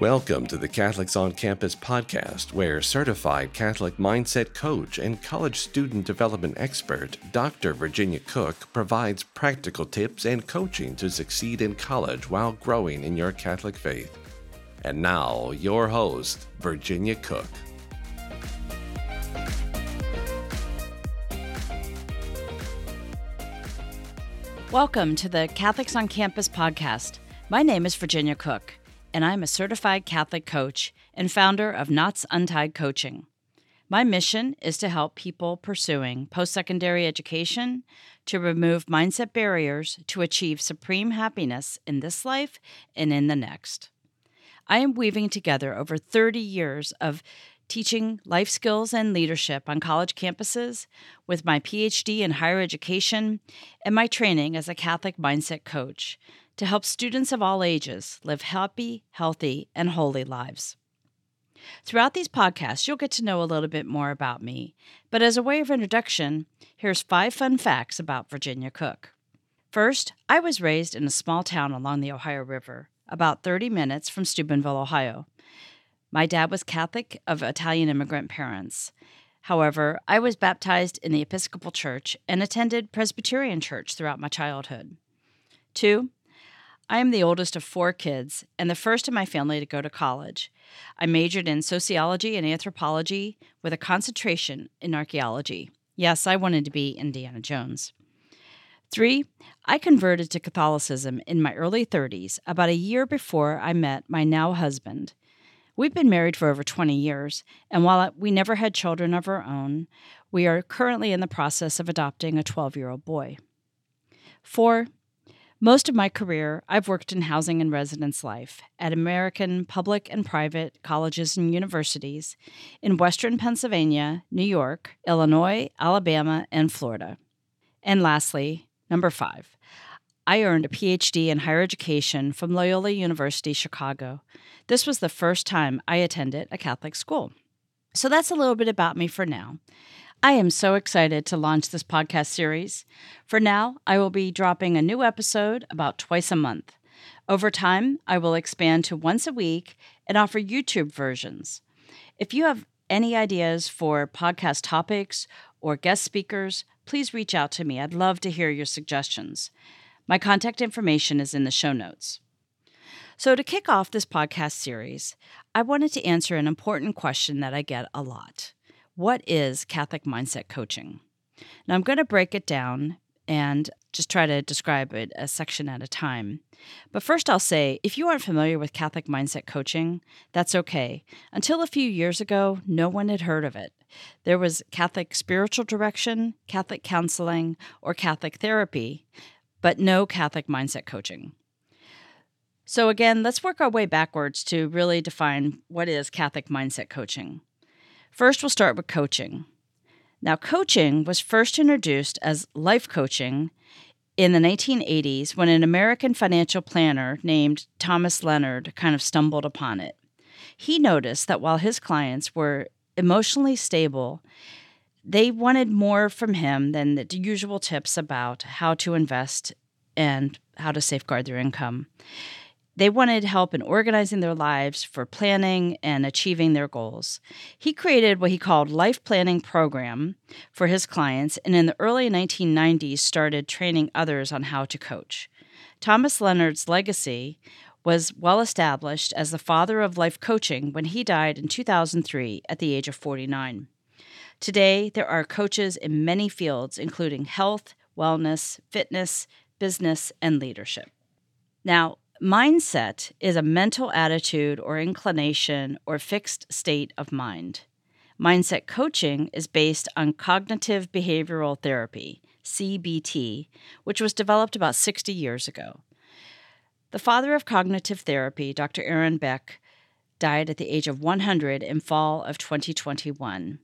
Welcome to the Catholics on Campus podcast, where certified Catholic mindset coach and college student development expert Dr. Virginia Koch provides practical tips and coaching to succeed in college while growing in your Catholic faith. And now, your host, Virginia Koch. Welcome to the Catholics on Campus podcast. My name is Virginia Koch and I'm a certified Catholic coach and founder of Knots Untied Coaching. My mission is to help people pursuing post secondary education to remove mindset barriers to achieve supreme happiness in this life and in the next. I am weaving together over 30 years of teaching life skills and leadership on college campuses with my PhD in higher education and my training as a Catholic mindset coach to help students of all ages live happy, healthy, and holy lives. Throughout these podcasts, you'll get to know a little bit more about me, but as a way of introduction, here's five fun facts about Virginia Koch. First, I was raised in a small town along the Ohio River, about 30 minutes from Steubenville, Ohio. My dad was Catholic of Italian immigrant parents. However, I was baptized in the Episcopal Church and attended Presbyterian Church throughout my childhood. Two, I am the oldest of four kids and the first in my family to go to college. I majored in sociology and anthropology with a concentration in archaeology. Yes, I wanted to be Indiana Jones. Three, I converted to Catholicism in my early 30s, about a year before I met my now husband. We've been married for over 20 years, and while we never had children of our own, we are currently in the process of adopting a 12 year old boy. Four, most of my career, I've worked in housing and residence life at American public and private colleges and universities in Western Pennsylvania, New York, Illinois, Alabama, and Florida. And lastly, number five, I earned a PhD in higher education from Loyola University Chicago. This was the first time I attended a Catholic school. So that's a little bit about me for now. I am so excited to launch this podcast series. For now, I will be dropping a new episode about twice a month. Over time, I will expand to once a week and offer YouTube versions. If you have any ideas for podcast topics or guest speakers, please reach out to me. I'd love to hear your suggestions. My contact information is in the show notes. So, to kick off this podcast series, I wanted to answer an important question that I get a lot. What is Catholic mindset coaching? Now, I'm going to break it down and just try to describe it a section at a time. But first, I'll say if you aren't familiar with Catholic mindset coaching, that's okay. Until a few years ago, no one had heard of it. There was Catholic spiritual direction, Catholic counseling, or Catholic therapy, but no Catholic mindset coaching. So, again, let's work our way backwards to really define what is Catholic mindset coaching. First, we'll start with coaching. Now, coaching was first introduced as life coaching in the 1980s when an American financial planner named Thomas Leonard kind of stumbled upon it. He noticed that while his clients were emotionally stable, they wanted more from him than the usual tips about how to invest and how to safeguard their income. They wanted help in organizing their lives for planning and achieving their goals. He created what he called life planning program for his clients and in the early 1990s started training others on how to coach. Thomas Leonard's legacy was well established as the father of life coaching when he died in 2003 at the age of 49. Today, there are coaches in many fields, including health, wellness, fitness, business, and leadership. Now, Mindset is a mental attitude or inclination or fixed state of mind. Mindset coaching is based on cognitive behavioral therapy, CBT, which was developed about 60 years ago. The father of cognitive therapy, Dr. Aaron Beck, died at the age of 100 in fall of 2021.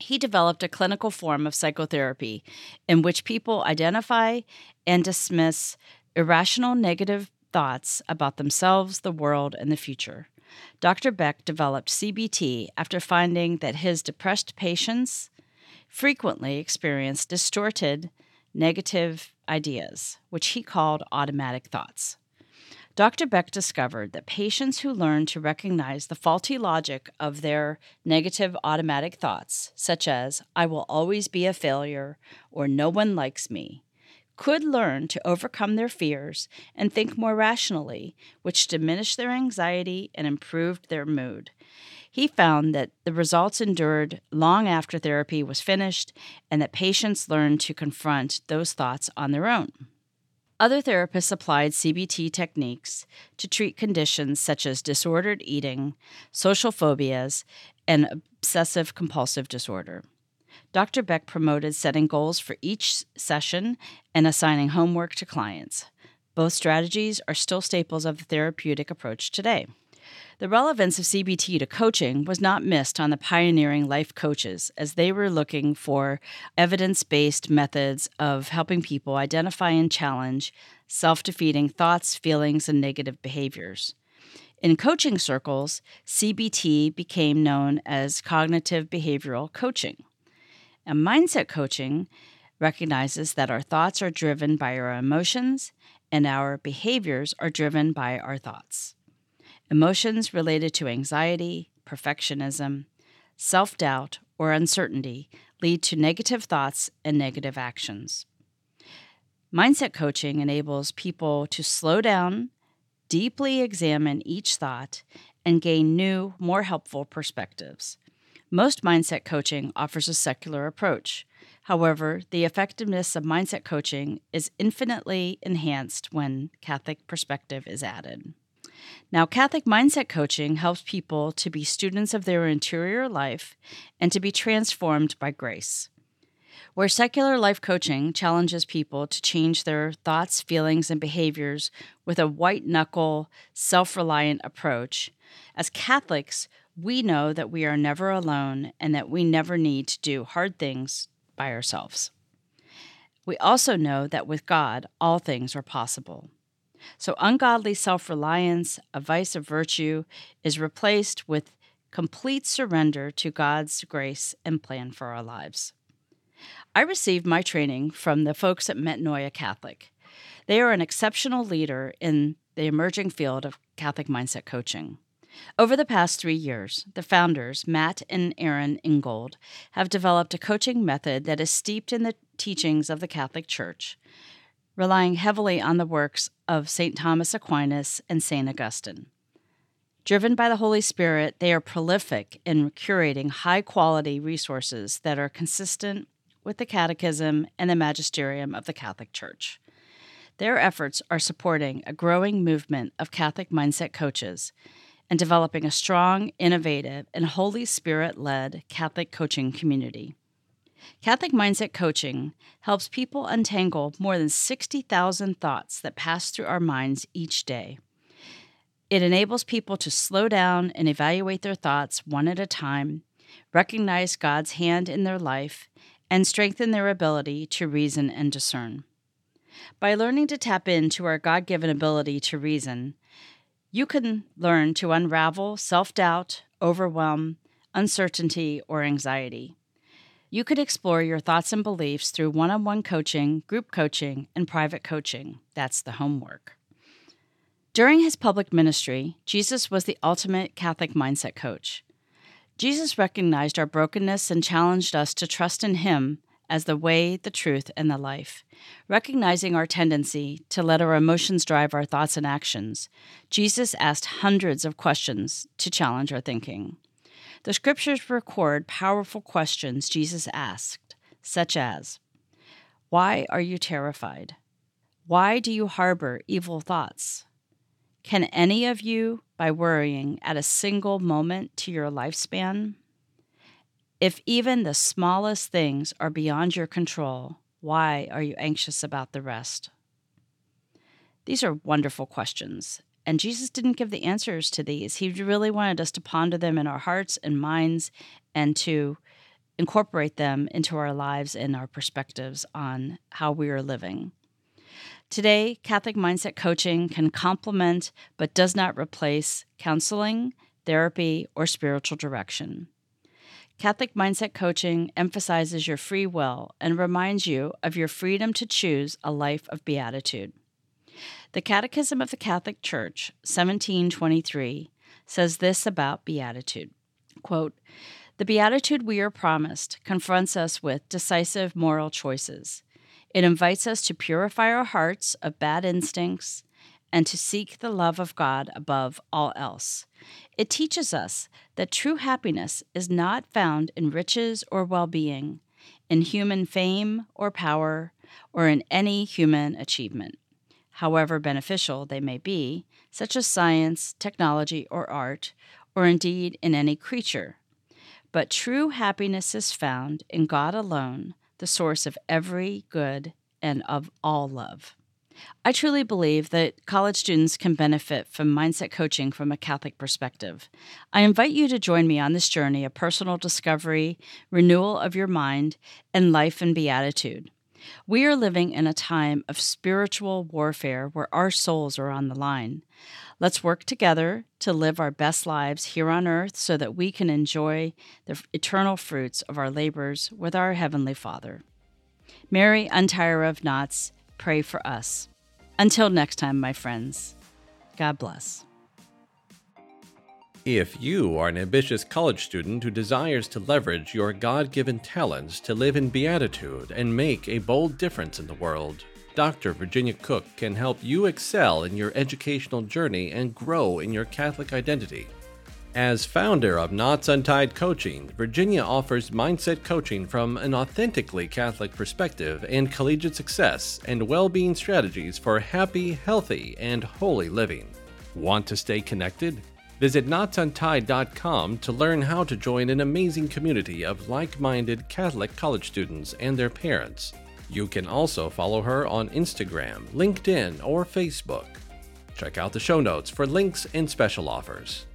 He developed a clinical form of psychotherapy in which people identify and dismiss irrational negative thoughts about themselves, the world, and the future. Dr. Beck developed CBT after finding that his depressed patients frequently experienced distorted, negative ideas, which he called automatic thoughts. Dr. Beck discovered that patients who learn to recognize the faulty logic of their negative automatic thoughts, such as, I will always be a failure or no one likes me, could learn to overcome their fears and think more rationally, which diminished their anxiety and improved their mood. He found that the results endured long after therapy was finished and that patients learned to confront those thoughts on their own. Other therapists applied CBT techniques to treat conditions such as disordered eating, social phobias, and obsessive compulsive disorder. Dr. Beck promoted setting goals for each session and assigning homework to clients. Both strategies are still staples of the therapeutic approach today. The relevance of CBT to coaching was not missed on the pioneering life coaches as they were looking for evidence based methods of helping people identify and challenge self defeating thoughts, feelings, and negative behaviors. In coaching circles, CBT became known as cognitive behavioral coaching. And mindset coaching recognizes that our thoughts are driven by our emotions and our behaviors are driven by our thoughts. Emotions related to anxiety, perfectionism, self doubt, or uncertainty lead to negative thoughts and negative actions. Mindset coaching enables people to slow down, deeply examine each thought, and gain new, more helpful perspectives. Most mindset coaching offers a secular approach. However, the effectiveness of mindset coaching is infinitely enhanced when Catholic perspective is added. Now, Catholic mindset coaching helps people to be students of their interior life and to be transformed by grace. Where secular life coaching challenges people to change their thoughts, feelings, and behaviors with a white knuckle, self reliant approach, as Catholics, we know that we are never alone and that we never need to do hard things by ourselves. We also know that with God, all things are possible. So, ungodly self reliance, a vice of virtue, is replaced with complete surrender to God's grace and plan for our lives. I received my training from the folks at Metanoia Catholic. They are an exceptional leader in the emerging field of Catholic mindset coaching. Over the past three years, the founders, Matt and Erin Ingold, have developed a coaching method that is steeped in the teachings of the Catholic Church, relying heavily on the works of St. Thomas Aquinas and St. Augustine. Driven by the Holy Spirit, they are prolific in curating high quality resources that are consistent with the Catechism and the Magisterium of the Catholic Church. Their efforts are supporting a growing movement of Catholic mindset coaches and developing a strong, innovative, and Holy Spirit led Catholic coaching community. Catholic Mindset Coaching helps people untangle more than 60,000 thoughts that pass through our minds each day. It enables people to slow down and evaluate their thoughts one at a time, recognize God's hand in their life, and strengthen their ability to reason and discern. By learning to tap into our God given ability to reason, you can learn to unravel self doubt, overwhelm, uncertainty, or anxiety. You could explore your thoughts and beliefs through one on one coaching, group coaching, and private coaching. That's the homework. During his public ministry, Jesus was the ultimate Catholic mindset coach. Jesus recognized our brokenness and challenged us to trust in him as the way, the truth, and the life. Recognizing our tendency to let our emotions drive our thoughts and actions, Jesus asked hundreds of questions to challenge our thinking. The scriptures record powerful questions Jesus asked, such as Why are you terrified? Why do you harbor evil thoughts? Can any of you, by worrying, add a single moment to your lifespan? If even the smallest things are beyond your control, why are you anxious about the rest? These are wonderful questions, and Jesus didn't give the answers to these. He really wanted us to ponder them in our hearts and minds and to incorporate them into our lives and our perspectives on how we are living. Today, Catholic Mindset Coaching can complement but does not replace counseling, therapy, or spiritual direction. Catholic Mindset Coaching emphasizes your free will and reminds you of your freedom to choose a life of beatitude. The Catechism of the Catholic Church, 1723, says this about beatitude quote, The beatitude we are promised confronts us with decisive moral choices. It invites us to purify our hearts of bad instincts and to seek the love of God above all else. It teaches us that true happiness is not found in riches or well being, in human fame or power, or in any human achievement, however beneficial they may be, such as science, technology, or art, or indeed in any creature. But true happiness is found in God alone, the source of every good and of all love. I truly believe that college students can benefit from mindset coaching from a Catholic perspective. I invite you to join me on this journey of personal discovery, renewal of your mind, and life in beatitude. We are living in a time of spiritual warfare where our souls are on the line. Let's work together to live our best lives here on earth so that we can enjoy the eternal fruits of our labors with our Heavenly Father. Mary Untier of Knots, pray for us. Until next time, my friends, God bless. If you are an ambitious college student who desires to leverage your God given talents to live in beatitude and make a bold difference in the world, Dr. Virginia Koch can help you excel in your educational journey and grow in your Catholic identity. As founder of Knots Untied Coaching, Virginia offers mindset coaching from an authentically Catholic perspective and collegiate success and well being strategies for happy, healthy, and holy living. Want to stay connected? Visit knotsuntied.com to learn how to join an amazing community of like minded Catholic college students and their parents. You can also follow her on Instagram, LinkedIn, or Facebook. Check out the show notes for links and special offers.